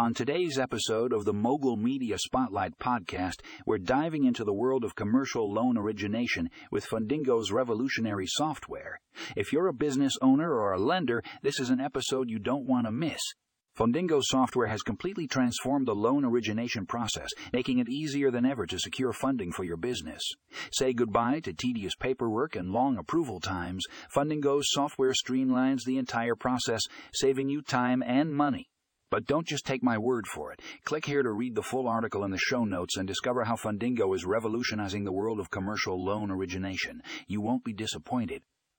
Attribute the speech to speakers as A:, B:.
A: On today's episode of the Mogul Media Spotlight podcast, we're diving into the world of commercial loan origination with Fundingo's revolutionary software. If you're a business owner or a lender, this is an episode you don't want to miss. Fundingo software has completely transformed the loan origination process, making it easier than ever to secure funding for your business. Say goodbye to tedious paperwork and long approval times. Fundingo's software streamlines the entire process, saving you time and money. But don't just take my word for it. Click here to read the full article in the show notes and discover how Fundingo is revolutionizing the world of commercial loan origination. You won't be disappointed.